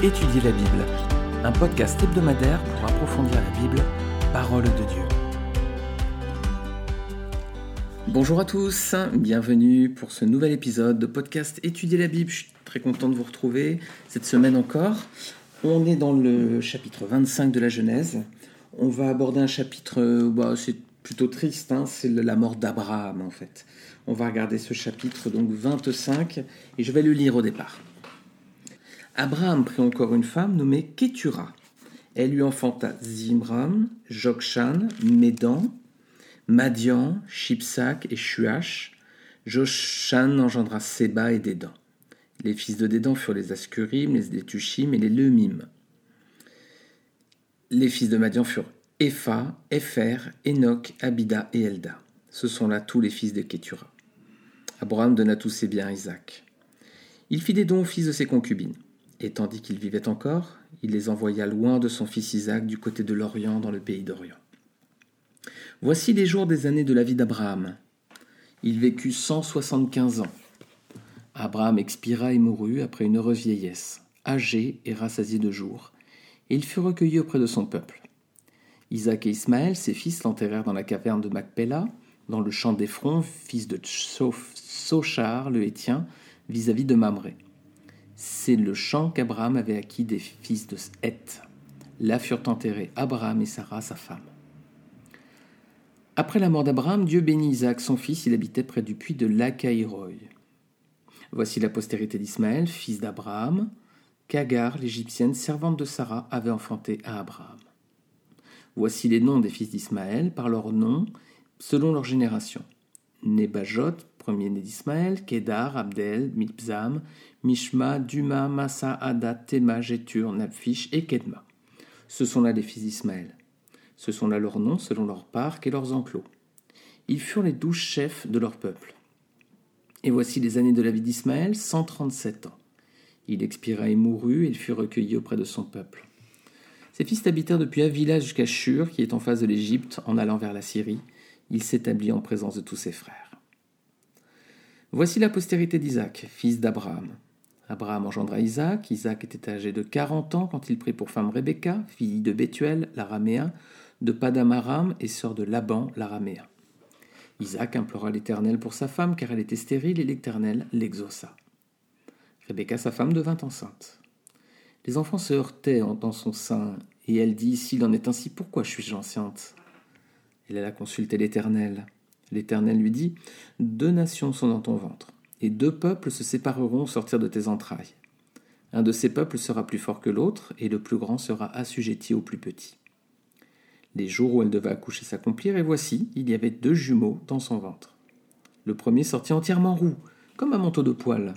Étudier la Bible, un podcast hebdomadaire pour approfondir la Bible, parole de Dieu. Bonjour à tous, bienvenue pour ce nouvel épisode de podcast Étudier la Bible. Je suis très content de vous retrouver cette semaine encore. On est dans le chapitre 25 de la Genèse. On va aborder un chapitre, bah, c'est plutôt triste, hein, c'est la mort d'Abraham en fait. On va regarder ce chapitre donc 25 et je vais le lire au départ. Abraham prit encore une femme nommée Ketura. Elle lui enfanta Zimram, Jokshan, Médan, Madian, Shipsak et Shuach. Joshan engendra Seba et Dédan. Les fils de Dédan furent les Ascurim, les Détushim et les Leumim. Les fils de Madian furent Epha, Epher, Enoch, Abida et Elda. Ce sont là tous les fils de Ketura. Abraham donna tous ses biens à Isaac. Il fit des dons aux fils de ses concubines. Et tandis qu'il vivait encore, il les envoya loin de son fils Isaac du côté de l'Orient dans le pays d'Orient. Voici les jours des années de la vie d'Abraham. Il vécut cent soixante-quinze ans. Abraham expira et mourut après une heureuse vieillesse, âgé et rassasié de jours, et il fut recueilli auprès de son peuple. Isaac et Ismaël, ses fils, l'enterrèrent dans la caverne de Macpéla, dans le champ d'Ephron, fils de Sochar, le Hétien, vis-à-vis de Mamré. C'est le champ qu'Abraham avait acquis des fils de Heth. Là furent enterrés Abraham et Sarah, sa femme. Après la mort d'Abraham, Dieu bénit Isaac, son fils, il habitait près du puits de Lacaïroï. Voici la postérité d'Ismaël, fils d'Abraham, qu'Agar, l'Égyptienne, servante de Sarah, avait enfanté à Abraham. Voici les noms des fils d'Ismaël par leur nom, selon leur génération. Nebajot, premier-né d'Ismaël, Kedar, Abdel, Mipzam, Mishma, Duma, Massa, Ada, Tema, Jetur, Napfish et Kedma. Ce sont là les fils d'Ismaël. Ce sont là leurs noms selon leur parc et leurs enclos. Ils furent les douze chefs de leur peuple. Et voici les années de la vie d'Ismaël, 137 ans. Il expira et mourut, et il fut recueilli auprès de son peuple. Ses fils habitèrent depuis Avila jusqu'à Shur, qui est en face de l'Égypte, en allant vers la Syrie. Il s'établit en présence de tous ses frères. Voici la postérité d'Isaac, fils d'Abraham. Abraham engendra Isaac. Isaac était âgé de quarante ans quand il prit pour femme Rebecca, fille de Bethuel, l'araméen, de Padamaram et sœur de Laban, l'araméen. Isaac implora l'Éternel pour sa femme, car elle était stérile, et l'Éternel l'exauça. Rebecca, sa femme, devint enceinte. Les enfants se heurtaient dans son sein, et elle dit S'il en est ainsi, pourquoi suis-je enceinte? Elle alla consulter l'Éternel. L'Éternel lui dit Deux nations sont dans ton ventre et deux peuples se sépareront au sortir de tes entrailles. Un de ces peuples sera plus fort que l'autre, et le plus grand sera assujetti au plus petit. Les jours où elle devait accoucher s'accomplirent, et voici, il y avait deux jumeaux dans son ventre. Le premier sortit entièrement roux, comme un manteau de poil,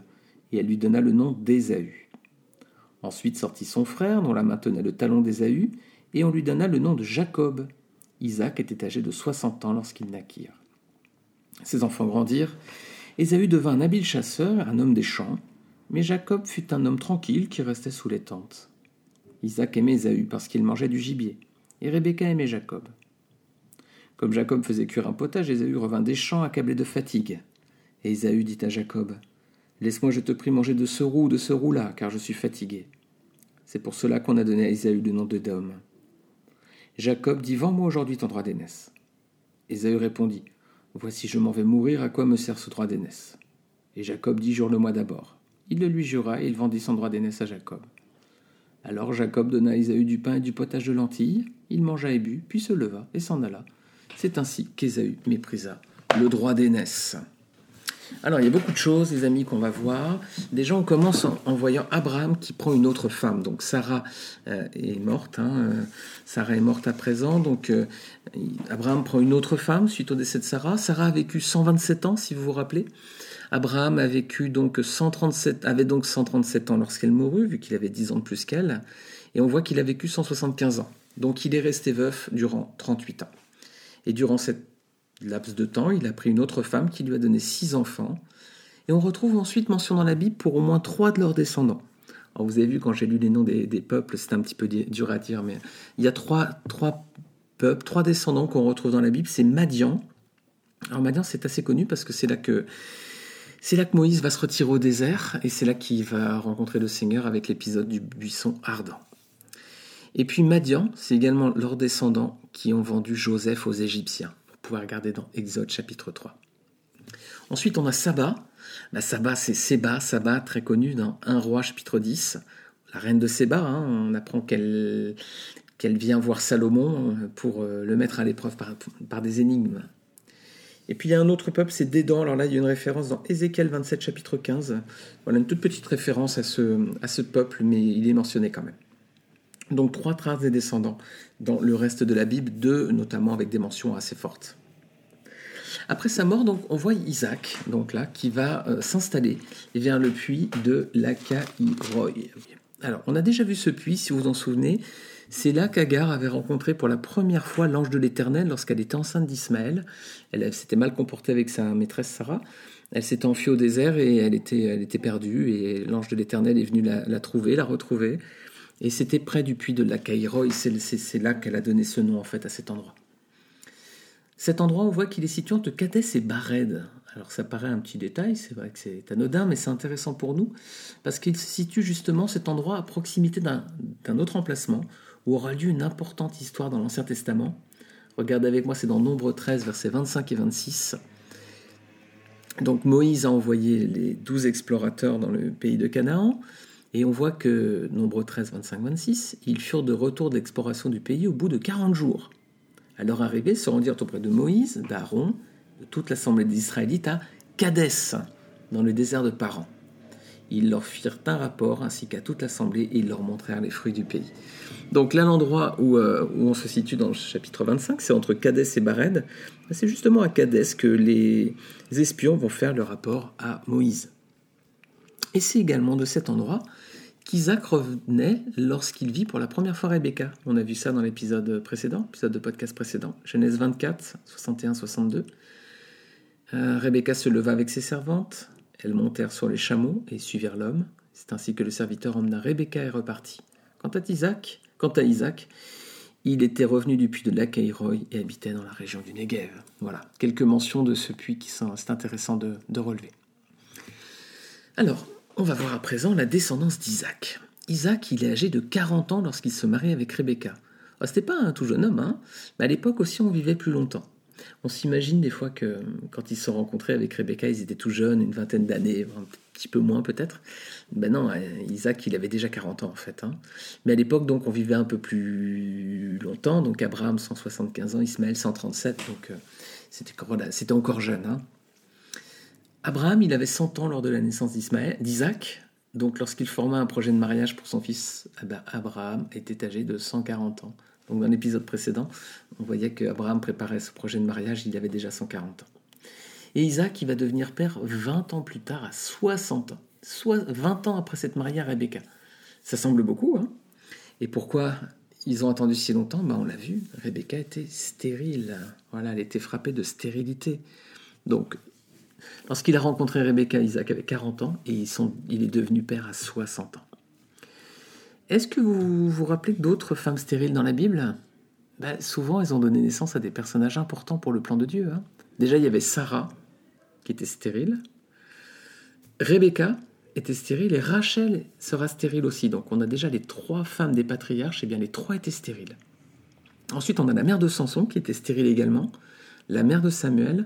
et elle lui donna le nom d'Ésaü. Ensuite sortit son frère, dont la main tenait le talon d'Ésaü, et on lui donna le nom de Jacob. Isaac était âgé de soixante ans lorsqu'ils naquirent. Ses enfants grandirent, Ésaü devint un habile chasseur, un homme des champs, mais Jacob fut un homme tranquille qui restait sous les tentes. Isaac aimait Ésaü parce qu'il mangeait du gibier, et Rebecca aimait Jacob. Comme Jacob faisait cuire un potage, Ésaü revint des champs accablé de fatigue. Et Ésaü dit à Jacob Laisse-moi, je te prie, manger de ce roux, de ce roux-là, car je suis fatigué. C'est pour cela qu'on a donné à Ésaü le nom de Dom. Jacob dit Vends-moi aujourd'hui ton droit d'aînesse. Ésaü répondit Voici, je m'en vais mourir, à quoi me sert ce droit d'aînesse? Et Jacob dit Jure-le-moi d'abord. Il le lui jura, et il vendit son droit d'aînesse à Jacob. Alors Jacob donna à Ésaü du pain et du potage de lentilles. Il mangea et but, puis se leva et s'en alla. C'est ainsi qu'Ésaü méprisa le droit d'aînesse. Alors, il y a beaucoup de choses, les amis, qu'on va voir. Déjà, on commence en, voyant Abraham qui prend une autre femme. Donc, Sarah euh, est morte. Hein, euh, Sarah est morte à présent. Donc, euh, Abraham prend une autre femme suite au décès de Sarah. Sarah a vécu 127 ans, si vous vous rappelez. Abraham a vécu donc 137, avait donc 137 ans lorsqu'elle mourut, vu qu'il avait 10 ans de plus qu'elle. Et on voit qu'il a vécu 175 ans. Donc, il est resté veuf durant 38 ans. Et durant cette laps de temps, il a pris une autre femme qui lui a donné six enfants. Et on retrouve ensuite mention dans la Bible pour au moins trois de leurs descendants. Alors vous avez vu quand j'ai lu les noms des, peuples, c'est un petit peu dur à dire, mais il y a trois, peuples, trois descendants qu'on retrouve dans la Bible. C'est Madian. Alors Madian, c'est assez connu parce que c'est là que C'est là que Moïse va se retirer au désert et c'est là qu'il va rencontrer le Seigneur avec l'épisode du buisson ardent. Et puis Madian, c'est également leurs descendants qui ont vendu Joseph aux Égyptiens. Pouvez regarder dans Exode chapitre 3. Ensuite, on a Saba. Bah, Saba, c'est Seba, Saba, très connu dans 1 roi chapitre 10. La reine de Seba, hein, on apprend qu'elle qu'elle vient voir Salomon pour euh, le mettre à l'épreuve par, par des énigmes. Et puis il y a un autre peuple, c'est Dédan. Alors là, il y a une référence dans Ézéchiel 27, chapitre 15. Voilà une toute petite référence à ce, à ce peuple, mais il est mentionné quand même. Donc trois traces des descendants dans le reste de la Bible, deux notamment avec des mentions assez fortes. Après sa mort, donc, on voit Isaac, donc là, qui va euh, s'installer vers le puits de l'Acaïroy. Alors, on a déjà vu ce puits, si vous vous en souvenez. C'est là qu'Agar avait rencontré pour la première fois l'ange de l'Éternel lorsqu'elle était enceinte d'Ismaël. Elle s'était mal comportée avec sa maîtresse Sarah. Elle s'était enfuie au désert et elle était, elle était perdue. Et l'ange de l'Éternel est venu la, trouver, la retrouver. Et c'était près du puits de la C'est là qu'elle a donné ce nom en fait à cet endroit. Cet endroit, on voit qu'il est situé entre Kadès et Bared. Alors ça paraît un petit détail, c'est vrai que c'est anodin, mais c'est intéressant pour nous, parce qu'il se situe justement cet endroit à proximité d'un autre emplacement où aura lieu une importante histoire dans l'Ancien Testament. Regardez avec moi, c'est dans Nombre 13, versets 25 et 26. Donc Moïse a envoyé les douze explorateurs dans le pays de Canaan, et on voit que, Nombre 13, 25, 26, ils furent de retour de l'exploration du pays au bout de 40 jours. À leur arrivée, se rendirent auprès de Moïse, d'Aaron, de toute l'assemblée des Israélites à Kadès, dans le désert de Paran. Ils leur firent un rapport ainsi qu'à toute l'assemblée et ils leur montrèrent les fruits du pays. Donc là, l'endroit où, euh, où, on se situe dans le chapitre 25, c'est entre Cadès et Bared. C'est justement à Cadès que les espions vont faire le rapport à Moïse. Et c'est également de cet endroit qu'Isaac revenait lorsqu'il vit pour la première fois Rebecca. On a vu ça dans l'épisode précédent, épisode de podcast précédent, Genèse 24, 61-62. Euh, Rebecca se leva avec ses servantes, elles montèrent sur les chameaux et suivirent l'homme. C'est ainsi que le serviteur emmena Rebecca et repartit. Quant à Isaac, Quant à Isaac, il était revenu du puits de l'Acaïroy et habitait dans la région du Negev. Voilà, quelques mentions de ce puits qui sont c'est intéressant de, relever. Alors, on va voir à présent la descendance d'Isaac. Isaac, il est âgé de 40 ans lorsqu'il se marie avec Rebecca. Ah, C'était pas un tout jeune homme, hein, mais à l'époque aussi on vivait plus longtemps. On s'imagine des fois que quand ils se sont rencontrés avec Rebecca, ils étaient tout jeunes, une vingtaine d'années, petit peu moins peut-être. Ben non, euh, Isaac, il avait déjà 40 ans en fait. Hein. Mais à l'époque, donc, on vivait un peu plus longtemps. Donc Abraham, 175 ans, Ismaël, 137. Donc euh, c'était encore jeune. Hein. Abraham, il avait 100 ans lors de la naissance d'Isaac. Donc lorsqu'il forma un projet de mariage pour son fils, eh ben, Abraham était âgé de 140 ans. Donc dans l'épisode précédent, on voyait qu'Abraham préparait ce projet de mariage, il avait déjà 140 ans. Et Isaac, il va devenir père 20 ans plus tard, à 60 ans. Soit 20 ans après cette mariée à Rebecca. Ça semble beaucoup, hein Et pourquoi ils ont attendu si longtemps? Ben, On l'a vu, Rebecca était stérile. Voilà, elle était frappée de stérilité. Donc, lorsqu'il a rencontré Rebecca, Isaac avait 40 ans et il est devenu père à 60 ans. Est-ce que vous vous rappelez d'autres femmes stériles dans la Bible? Ben, Souvent, elles ont donné naissance à des personnages importants pour le plan de Dieu. Hein. Déjà, il y avait Sarah, qui était stérile. Rebecca était stérile et Rachel sera stérile aussi. Donc on a déjà les trois femmes des patriarches, et bien les trois étaient stériles. Ensuite on a la mère de Samson qui était stérile également, la mère de Samuel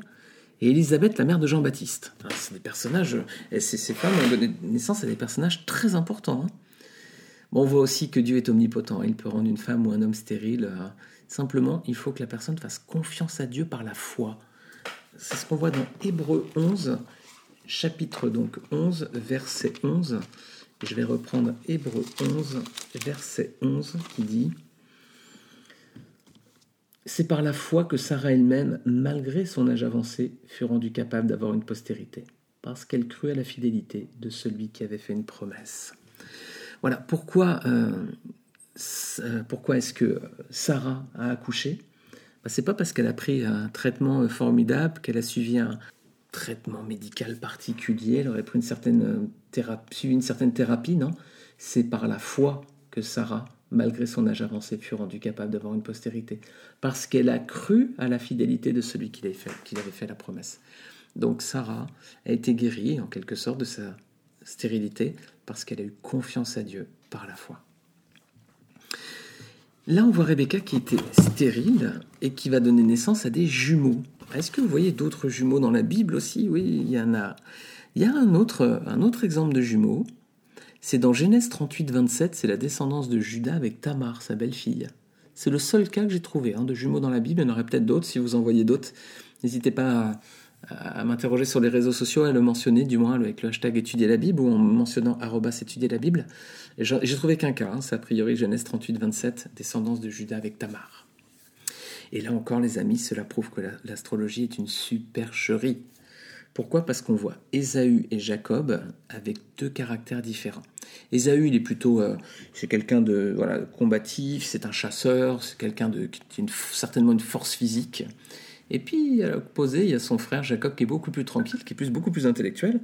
et Élisabeth, la mère de Jean-Baptiste. C'est des personnages, ces, ces femmes ont donné naissance à des personnages très importants. Hein. On voit aussi que Dieu est omnipotent, il peut rendre une femme ou un homme stérile. Euh, simplement, il faut que la personne fasse confiance à Dieu par la foi. C'est ce qu'on voit dans Hébreu 11, chapitre donc 11, verset 11. Je vais reprendre Hébreu 11, verset 11, qui dit C'est par la foi que Sarah elle-même, malgré son âge avancé, fut rendue capable d'avoir une postérité, parce qu'elle crut à la fidélité de celui qui avait fait une promesse. Voilà pourquoi, euh, euh, pourquoi est-ce que Sarah a accouché? Bah, c'est pas parce qu'elle a pris un traitement formidable, qu'elle a suivi un traitement médical particulier, elle aurait pris une certaine euh, thérapie, une certaine thérapie, non? C'est par la foi que Sarah, malgré son âge avancé, fut rendue capable d'avoir une postérité. Parce qu'elle a cru à la fidélité de celui qui, avait fait, avait fait la promesse. Donc Sarah a été guérie en quelque sorte de sa stérilité parce qu'elle a eu confiance à Dieu par la foi. Là, on voit Rebecca qui était stérile et qui va donner naissance à des jumeaux. Est-ce que vous voyez d'autres jumeaux dans la Bible aussi? Oui, il y en a. Il y a un autre, un autre exemple de jumeaux. C'est dans Genèse 38, 27, c'est la descendance de Judas avec Tamar, sa belle-fille. C'est le seul cas que j'ai trouvé hein, de jumeaux dans la Bible. Il y en aurait peut-être d'autres. Si vous en voyez d'autres, n'hésitez pas à, m'interroger sur les réseaux sociaux, à le mentionner, du moins avec le hashtag étudier la Bible ou en mentionnant étudier la Bible. J'ai trouvé qu'un cas, hein, c'est a priori Genèse 38, 27, descendance de Judas avec Tamar. Et là encore, les amis, cela prouve que l'astrologie est une supercherie. Pourquoi? Parce qu'on voit Ésaü et Jacob avec deux caractères différents. Ésaü, il est plutôt, euh, c'est quelqu'un de voilà combatif, c'est un chasseur, c'est quelqu'un de qui certainement une force physique. Et puis à l'opposé, il y a son frère Jacob qui est beaucoup plus tranquille, qui est plus beaucoup plus intellectuel.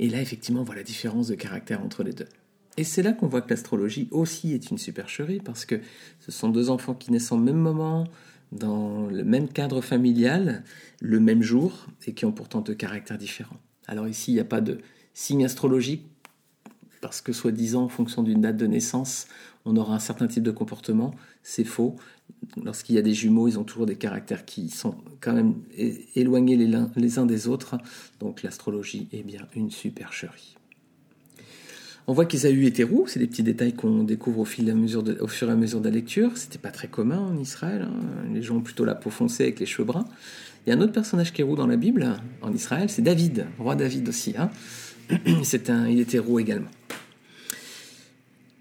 Et là, effectivement, on voit la différence de caractère entre les deux. Et c'est là qu'on voit que l'astrologie aussi est une supercherie parce que ce sont deux enfants qui naissent au même moment, dans le même cadre familial, le même jour, et qui ont pourtant deux caractères différents. Alors ici, il n'y a pas de signe astrologique, parce que soi-disant, en fonction d'une date de naissance, on aura un certain type de comportement. C'est faux. Lorsqu'il y a des jumeaux, ils ont toujours des caractères qui sont quand même éloignés les, les uns des autres. Donc l'astrologie est bien une supercherie. On voit qu'Ésaü était roux, c'est des petits détails qu'on découvre au, fur et à mesure de la lecture. C'était pas très commun en Israël. Hein. Les gens ont plutôt la peau foncée avec les cheveux bruns. Il y a un autre personnage qui est roux dans la Bible, en Israël, c'est David, roi David aussi. Hein. Un, il était roux également.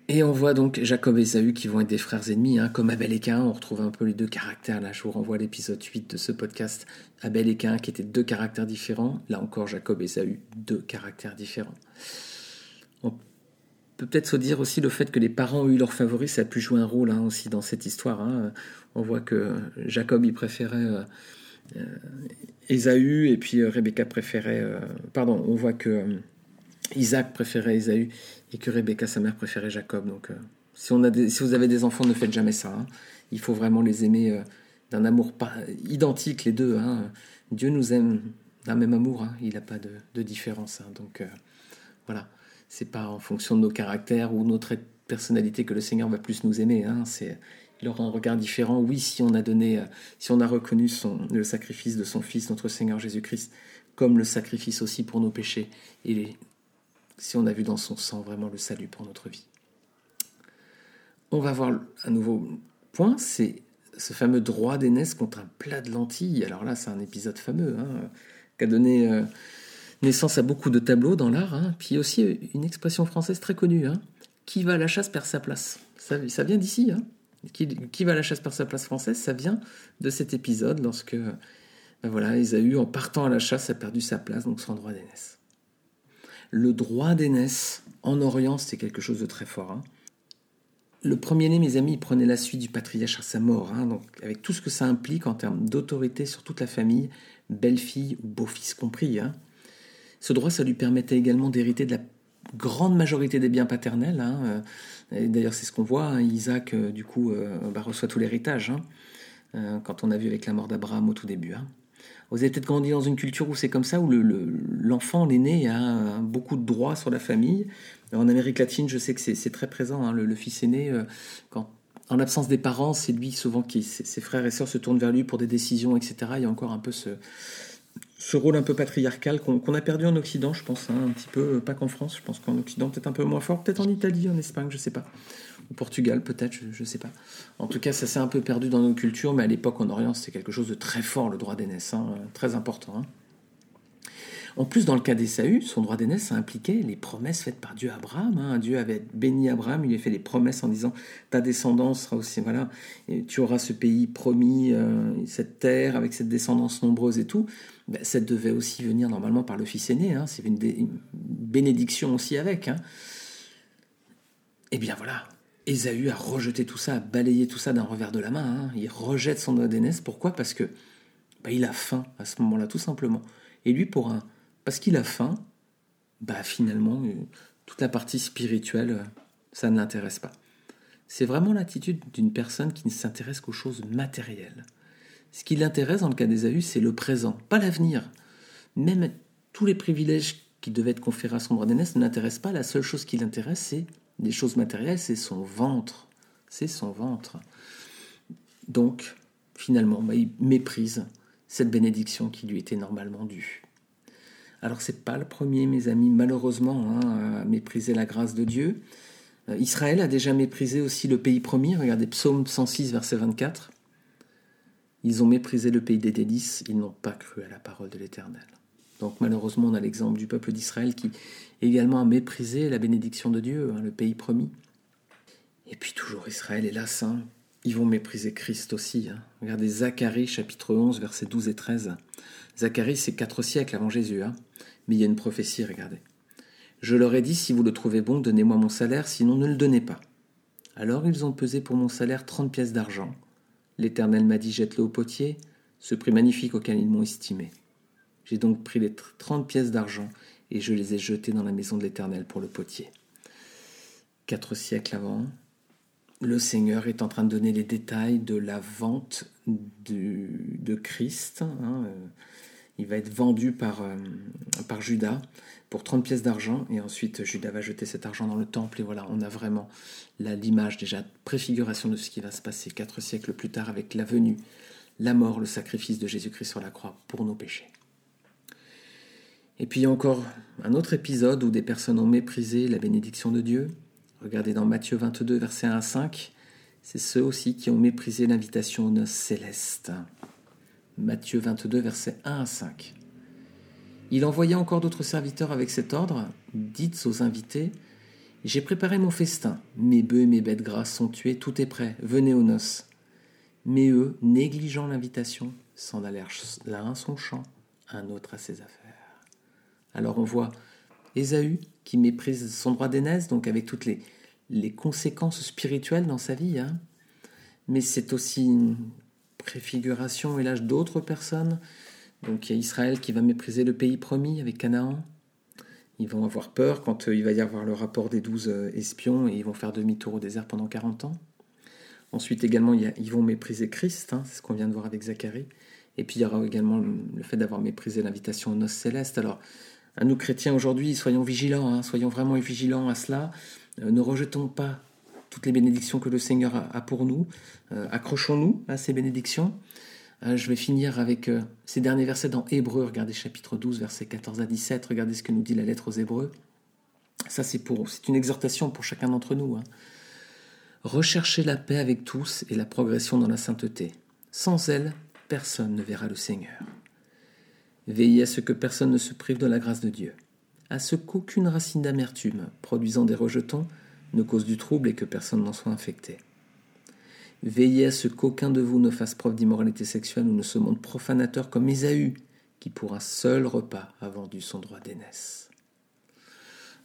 Et on voit donc Jacob et Ésaü qui vont être des frères ennemis, hein, comme Abel et Cain. On retrouve un peu les deux caractères. Là, je vous renvoie l'épisode 8 de ce podcast. Abel et Cain qui étaient deux caractères différents. Là encore, Jacob et Ésaü, deux caractères différents. Peut peut-être se dire aussi le fait que les parents ont eu leurs favoris, ça a pu jouer un rôle hein, aussi dans cette histoire. Hein. On voit que Jacob, il préférait euh, euh, Ésaü, et puis euh, Rebecca préférait... pardon, on voit que Isaac préférait Ésaü, et que Rebecca, sa mère, préférait Jacob. Donc, si, on a si vous avez des enfants, ne faites jamais ça. Hein. Il faut vraiment les aimer d'un amour identique, les deux. Dieu nous aime d'un même amour, il n'a pas de, de différence. Donc, voilà c'est pas en fonction de nos caractères ou notre personnalité que le Seigneur va plus nous aimer. Hein. Il aura un regard différent. Oui, si on a donné, euh, si on a reconnu le sacrifice de son Fils, notre Seigneur Jésus-Christ, comme le sacrifice aussi pour nos péchés, et si on a vu dans son sang vraiment le salut pour notre vie. On va voir un nouveau point, c'est ce fameux droit d'aînesse contre un plat de lentilles. Alors là, c'est un épisode fameux hein, qu'a donné euh, naissance à beaucoup de tableaux dans l'art, hein. puis aussi une expression française très connue, hein. qui va à la chasse perd sa place. Ça, vient d'ici. Hein. Qui, va à la chasse perd sa place française, ça vient de cet épisode lorsque ben voilà, Esaü, en partant à la chasse, a perdu sa place, donc son droit d'aînesse. Le droit d'aînesse en Orient, c'était quelque chose de très fort. Le premier-né, mes amis, il prenait la suite du patriarche à sa mort, donc avec tout ce que ça implique en termes d'autorité sur toute la famille, belle-fille ou beau-fils compris. Ce droit, ça lui permettait également d'hériter de la grande majorité des biens paternels. Hein, euh, d'ailleurs, c'est ce qu'on voit. Hein, Isaac, euh, du coup, euh, bah, reçoit tout l'héritage. Hein, quand on a vu avec la mort d'Abraham au tout début. Vous avez peut-être grandi dans une culture où c'est comme ça, où l'enfant, l'aîné, a beaucoup de droits sur la famille. En Amérique latine, je sais que c'est très présent. le, fils aîné, quand, en l'absence des parents, c'est lui souvent qui, ses, frères et sœurs se tournent vers lui pour des décisions, etc. Il y a encore un peu ce, ce rôle un peu patriarcal qu'on a perdu en Occident, je pense, hein, un petit peu, pas qu'en France, je pense qu'en Occident peut-être un peu moins fort, peut-être en Italie, en Espagne, je sais pas, au Portugal peut-être, je, ne sais pas. En tout cas, ça s'est un peu perdu dans nos cultures, mais à l'époque en Orient, c'était quelque chose de très fort, le droit d'aînesse, hein, très important. Hein. En plus, dans le cas d'Esaü, son droit d'aînesse, ça impliquait les promesses faites par Dieu à Abraham. Hein. Dieu avait béni Abraham, il lui a fait des promesses en disant ta descendance sera aussi, voilà, et tu auras ce pays promis, euh, cette terre avec cette descendance nombreuse et tout. Ben, ça devait aussi venir normalement par le fils aîné. Hein. C'est une, bénédiction aussi avec. Hein. Eh bien voilà, Ésaü a rejeté tout ça, a balayé tout ça d'un revers de la main. Il rejette son droit d'aînesse. Pourquoi? Parce que ben, il a faim à ce moment-là, tout simplement. Et lui, pour un parce qu'il a faim, bah finalement, euh, toute la partie spirituelle, euh, ça ne l'intéresse pas. C'est vraiment l'attitude d'une personne qui ne s'intéresse qu'aux choses matérielles. Ce qui l'intéresse dans le cas d'Ésaü, c'est le présent, pas l'avenir. même tous les privilèges qui devaient être conférés à son droit d'aînesse ne l'intéressent pas. La seule chose qui l'intéresse, c'est des choses matérielles, c'est son ventre. C'est son ventre. Donc, finalement, bah, il méprise cette bénédiction qui lui était normalement due. Alors, c'est pas le premier, mes amis, malheureusement, hein, à mépriser la grâce de Dieu. Euh, Israël a déjà méprisé aussi le pays promis. Regardez Psaume 106, verset 24. Ils ont méprisé le pays des délices, ils n'ont pas cru à la parole de l'Éternel. Donc malheureusement, on a l'exemple du peuple d'Israël qui également a méprisé la bénédiction de Dieu, hein, le pays promis. Et puis toujours Israël, hélas, hein, ils vont mépriser Christ aussi. Hein. Regardez Zacharie chapitre 11, versets 12 et 13. Zacharie, c'est quatre siècles avant Jésus, mais il y a une prophétie, regardez. Je leur ai dit, si vous le trouvez bon, donnez-moi mon salaire, sinon ne le donnez pas. Alors ils ont pesé pour mon salaire trente pièces d'argent. L'Éternel m'a dit, jette-le au potier, ce prix magnifique auquel ils m'ont estimé. J'ai donc pris les trente pièces d'argent et je les ai jetées dans la maison de l'Éternel pour le potier. Quatre siècles avant, le Seigneur est en train de donner les détails de la vente de Christ. Hein, euh, il va être vendu par, euh, Judas pour 30 pièces d'argent, et ensuite Judas va jeter cet argent dans le temple, et voilà, on a vraiment l'image déjà, préfiguration de ce qui va se passer quatre siècles plus tard avec la venue, la mort, le sacrifice de Jésus-Christ sur la croix pour nos péchés. Et puis il y a encore un autre épisode où des personnes ont méprisé la bénédiction de Dieu. Regardez dans Matthieu 22, versets 1 à 5. C'est ceux aussi qui ont méprisé l'invitation aux noces célestes. Matthieu 22, versets 1 à 5. Il envoya encore d'autres serviteurs avec cet ordre Dites aux invités J'ai préparé mon festin, mes bœufs et mes bêtes grasses sont tués, tout est prêt, venez aux noces. Mais eux, négligeant l'invitation, s'en allèrent l'un à son champ, un autre à ses affaires. Alors on voit Ésaü qui méprise son droit d'aînesse, donc avec toutes les, les conséquences spirituelles dans sa vie. Hein. Mais c'est aussi préfiguration et l'âge d'autres personnes. Donc il y a Israël qui va mépriser le pays promis avec Canaan. Ils vont avoir peur quand euh, il va y avoir le rapport des douze euh, espions et ils vont faire demi-tour au désert pendant 40 ans. Ensuite également, ils vont mépriser Christ, hein, c'est ce qu'on vient de voir avec Zacharie. Et puis il y aura également le fait d'avoir méprisé l'invitation aux noces célestes. Alors, à nous chrétiens aujourd'hui, soyons vigilants, hein, soyons vraiment vigilants à cela. Euh, ne rejetons pas toutes les bénédictions que le Seigneur a, pour nous. Euh, accrochons-nous à ces bénédictions. Euh, je vais finir avec ces derniers versets dans Hébreu. Regardez chapitre 12, versets 14 à 17. Regardez ce que nous dit la lettre aux Hébreux. Ça, c'est pour, c'est une exhortation pour chacun d'entre nous. Hein. Recherchez la paix avec tous et la progression dans la sainteté. Sans elle, personne ne verra le Seigneur. Veillez à ce que personne ne se prive de la grâce de Dieu, à ce qu'aucune racine d'amertume, produisant des rejetons, ne cause du trouble et que personne n'en soit infecté. Veillez à ce qu'aucun de vous ne fasse preuve d'immoralité sexuelle ou ne se montre profanateur comme Ésaü, qui pour un seul repas a vendu son droit d'aînesse.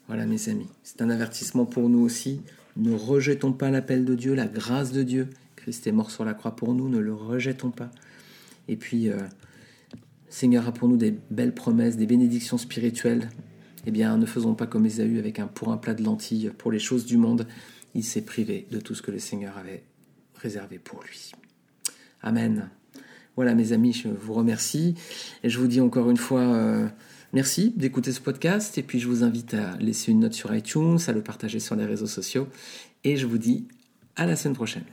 Voilà mes amis, c'est un avertissement pour nous aussi. Ne rejetons pas l'appel de Dieu, la grâce de Dieu. Christ est mort sur la croix pour nous, ne le rejetons pas. Et puis, euh, Seigneur a pour nous des belles promesses, des bénédictions spirituelles, eh bien, ne faisons pas comme Ésaü avec un pour un plat de lentilles pour les choses du monde. Il s'est privé de tout ce que le Seigneur avait réservé pour lui. Amen. Voilà, mes amis, je vous remercie et je vous dis encore une fois euh, merci d'écouter ce podcast et puis je vous invite à laisser une note sur iTunes, à le partager sur les réseaux sociaux et je vous dis à la semaine prochaine.